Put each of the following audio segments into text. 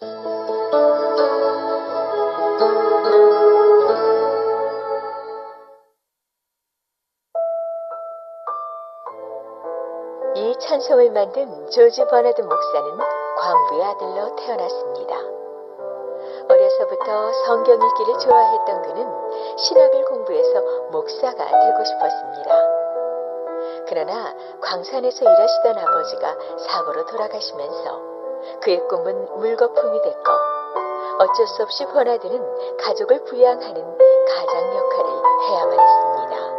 이 찬송을 만든 조지 버나드 목사는 광부의 아들로 태어났습니다. 어려서부터 성경 읽기를 좋아했던 그는 신학을 공부해서 목사가 되고 싶었습니다. 그러나 광산에서 일하시던 아버지가 사고로 돌아가시면서 그의 꿈은 물거품이 됐고 어쩔 수 없이 버나드는 가족을 부양하는 가장 역할을 해야만 했습니다.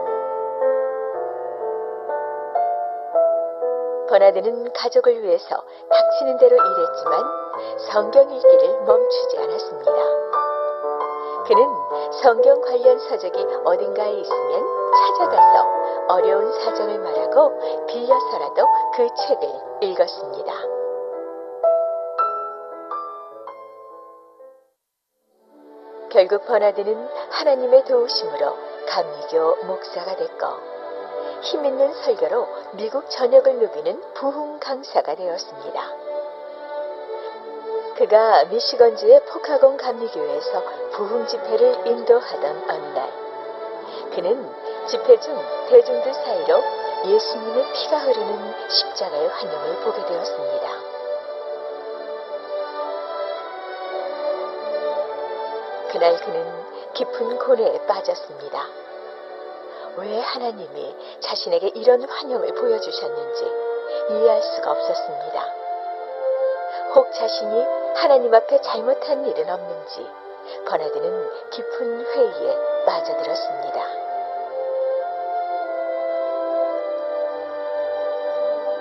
버나드는 가족을 위해서 닥치는 대로 일했지만 성경 읽기를 멈추지 않았습니다. 그는 성경 관련 서적이 어딘가에 있으면 찾아가서 어려운 사정을 말하고 빌려서라도 그 책을 읽었습니다. 결국 버나드는 하나님의 도우심으로 감리교 목사가 됐고 힘있는 설교로 미국 전역을 누비는 부흥 강사가 되었습니다. 그가 미시건주의 포카곤 감리교회에서 부흥 집회를 인도하던 어느 날 그는 집회 중 대중들 사이로 예수님의 피가 흐르는 십자가의 환영을 보게 되었습니다. 그날 그는 깊은 고뇌에 빠졌습니다. 왜 하나님이 자신에게 이런 환영을 보여주셨는지 이해할 수가 없었습니다. 혹 자신이 하나님 앞에 잘못한 일은 없는지 버나드는 깊은 회의에 빠져들었습니다.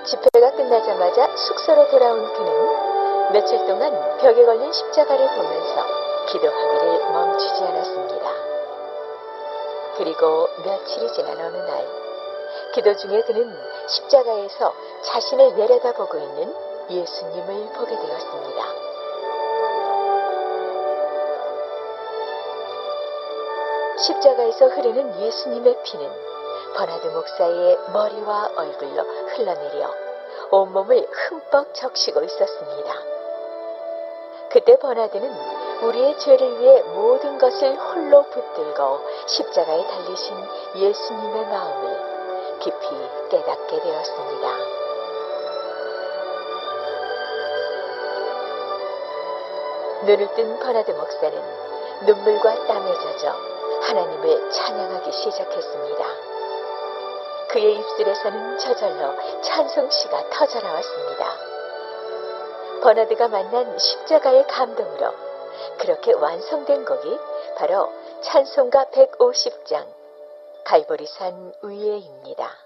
집회가 끝나자마자 숙소로 돌아온 그는 며칠 동안 벽에 걸린 십자가를 보면서 기도하기를 멈추지 않았습니다. 그리고 며칠이 지난 어느 날, 기도 중에 그는 십자가에서 자신을 내려다보고 있는 예수님을 보게 되었습니다. 십자가에서 흐르는 예수님의 피는 버나드 목사의 머리와 얼굴로 흘러내려 온몸을 흠뻑 적시고 있었습니다. 그때 버나드는 우리의 죄를 위해 모든 것을 홀로 붙들고 십자가에 달리신 예수님의 마음을 깊이 깨닫게 되었습니다. 눈을 뜬 버나드 목사는 눈물과 땀에 젖어 하나님을 찬양하기 시작했습니다. 그의 입술에서는 저절로 찬송시가 터져나왔습니다. 버나드가 만난 십자가의 감동으로 그렇게 완성된 곡이 바로 찬송가 150장 갈보리산 위에입니다.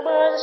험한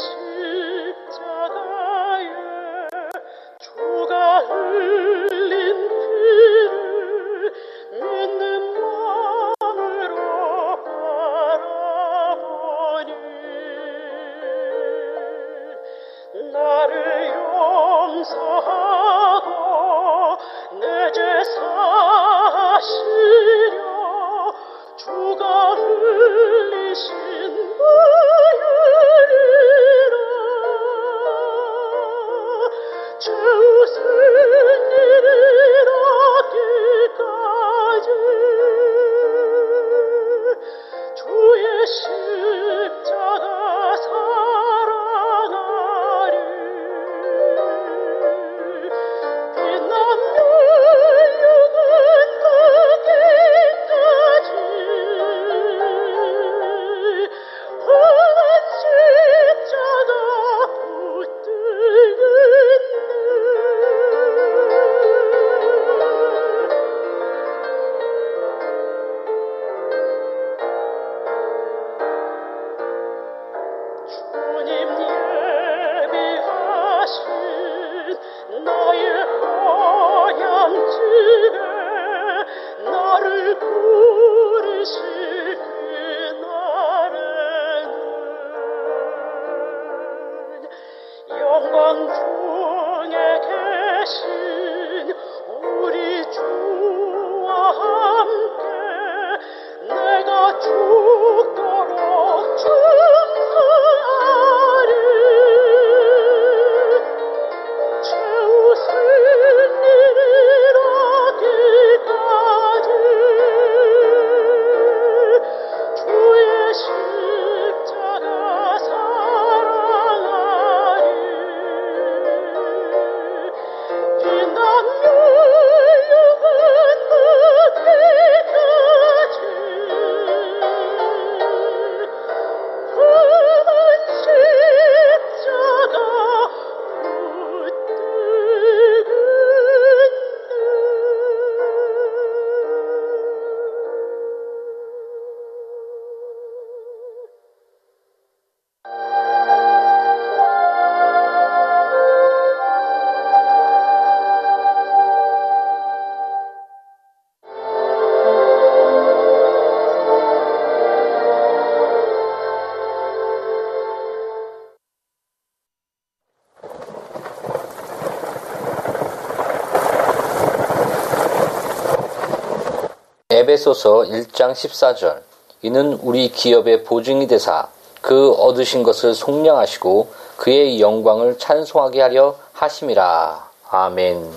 에베소서 1장 14절 이는 우리 기업의 보증이 되사 그 얻으신 것을 속량하시고 그의 영광을 찬송하게 하려 하심이라. 아멘.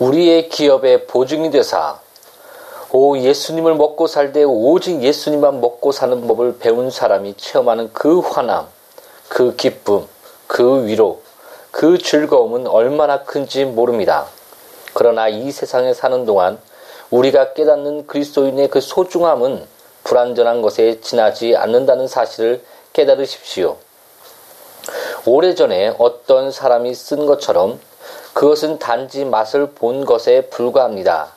우리의 기업의 보증이 되사 오 예수님을 먹고 살되 오직 예수님만 먹고 사는 법을 배운 사람이 체험하는 그 환함, 그 기쁨, 그 위로, 그 즐거움은 얼마나 큰지 모릅니다. 그러나 이 세상에 사는 동안 우리가 깨닫는 그리스도인의 그 소중함은 불완전한 것에 지나지 않는다는 사실을 깨달으십시오. 오래전에 어떤 사람이 쓴 것처럼 그것은 단지 맛을 본 것에 불과합니다.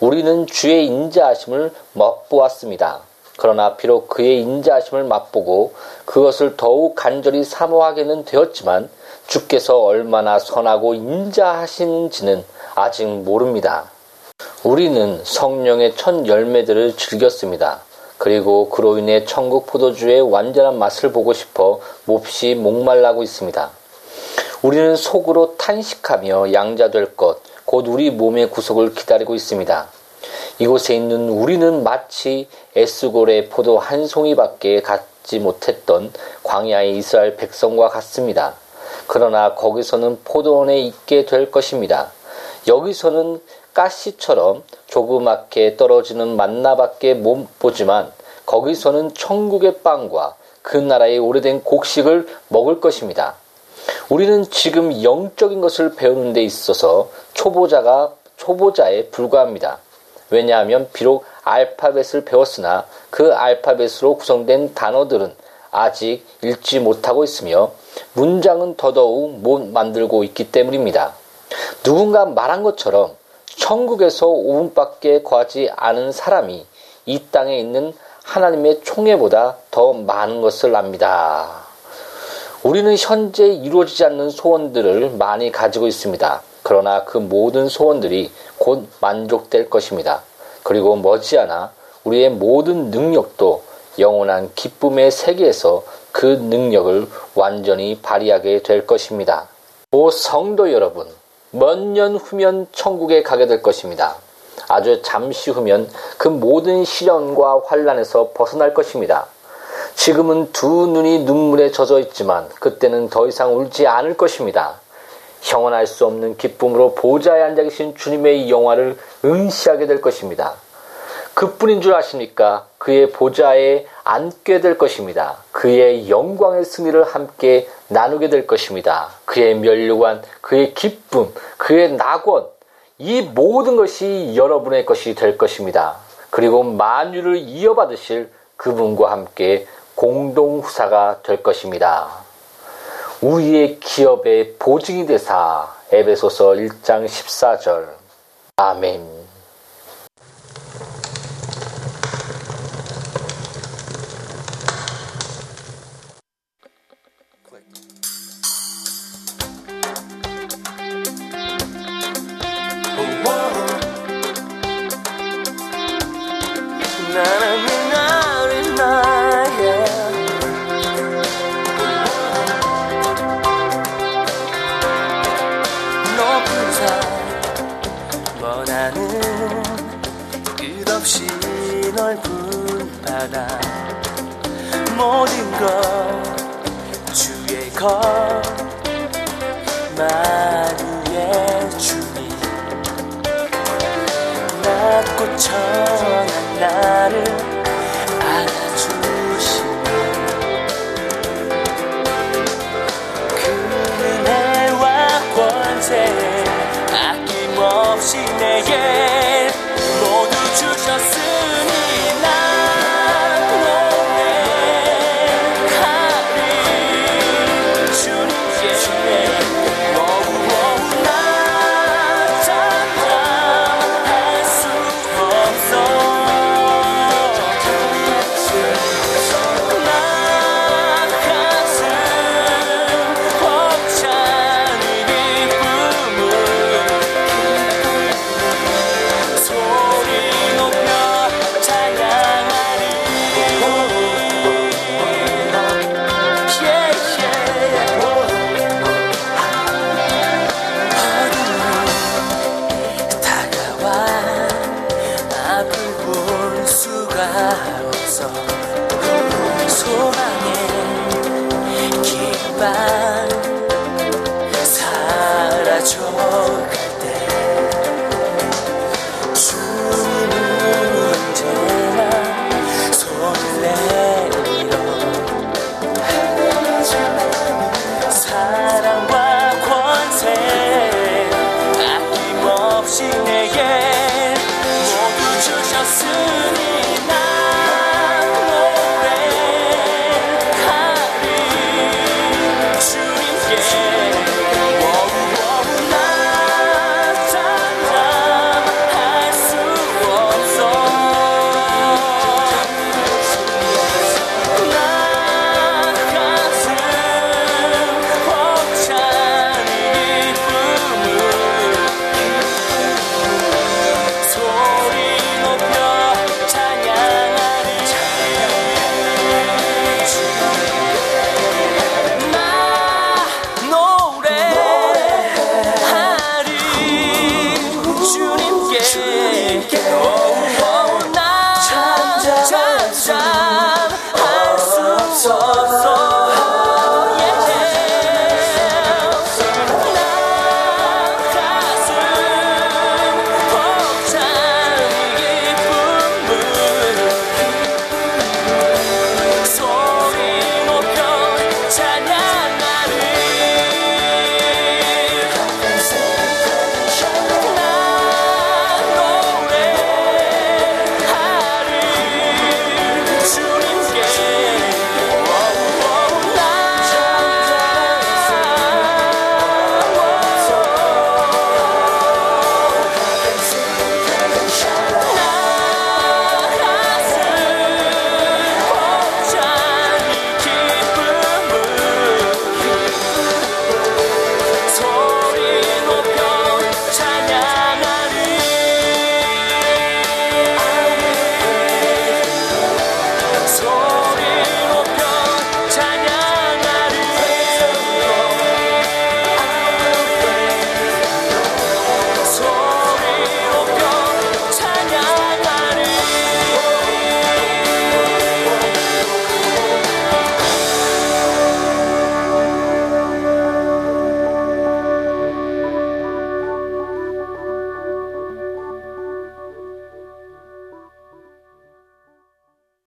우리는 주의 인자하심을 맛보았습니다. 그러나 비록 그의 인자하심을 맛보고 그것을 더욱 간절히 사모하게는 되었지만 주께서 얼마나 선하고 인자하신지는 아직 모릅니다. 우리는 성령의 첫 열매들을 즐겼습니다. 그리고 그로 인해 천국 포도주의 완전한 맛을 보고 싶어 몹시 목말라고 있습니다. 우리는 속으로 탄식하며 양자될 것, 곧 우리 몸의 구속을 기다리고 있습니다. 이곳에 있는 우리는 마치 에스골의 포도 한 송이밖에 갖지 못했던 광야의 이스라엘 백성과 같습니다. 그러나 거기서는 포도원에 있게 될 것입니다. 여기서는 가시처럼 조그맣게 떨어지는 만나밖에 못 보지만 거기서는 천국의 빵과 그 나라의 오래된 곡식을 먹을 것입니다. 우리는 지금 영적인 것을 배우는 데 있어서 초보자가 초보자에 불과합니다. 왜냐하면 비록 알파벳을 배웠으나 그 알파벳으로 구성된 단어들은 아직 읽지 못하고 있으며 문장은 더더욱 못 만들고 있기 때문입니다. 누군가 말한 것처럼 천국에서 5분밖에 거하지 않은 사람이 이 땅에 있는 하나님의 총회보다 더 많은 것을 압니다. 우리는 현재 이루어지지 않는 소원들을 많이 가지고 있습니다. 그러나 그 모든 소원들이 곧 만족될 것입니다. 그리고 머지않아 우리의 모든 능력도 영원한 기쁨의 세계에서 그 능력을 완전히 발휘하게 될 것입니다. 오 성도 여러분, 몇 년 후면 천국에 가게 될 것입니다. 아주 잠시 후면 그 모든 시련과 환란에서 벗어날 것입니다. 지금은 두 눈이 눈물에 젖어 있지만 그때는 더 이상 울지 않을 것입니다. 형언할 수 없는 기쁨으로 보좌에 앉아 계신 주님의 영화를 응시하게 될 것입니다. 그뿐인 줄 아십니까? 그의 보좌에 앉게 될 것입니다. 그의 영광의 승리를 함께 나누게 될 것입니다. 그의 멸류관, 그의 기쁨, 그의 낙원, 이 모든 것이 여러분의 것이 될 것입니다. 그리고 만유를 이어받으실 그분과 함께 공동후사가 될 것입니다. 우리의 기업의 보증이 되사 에베소서 1장 14절 아멘 나는 나를 나의 높은 산. 원하는 끝없이 넓은 바다. 모든 것 주의 것 만유의 주님. 낮고 천한 나를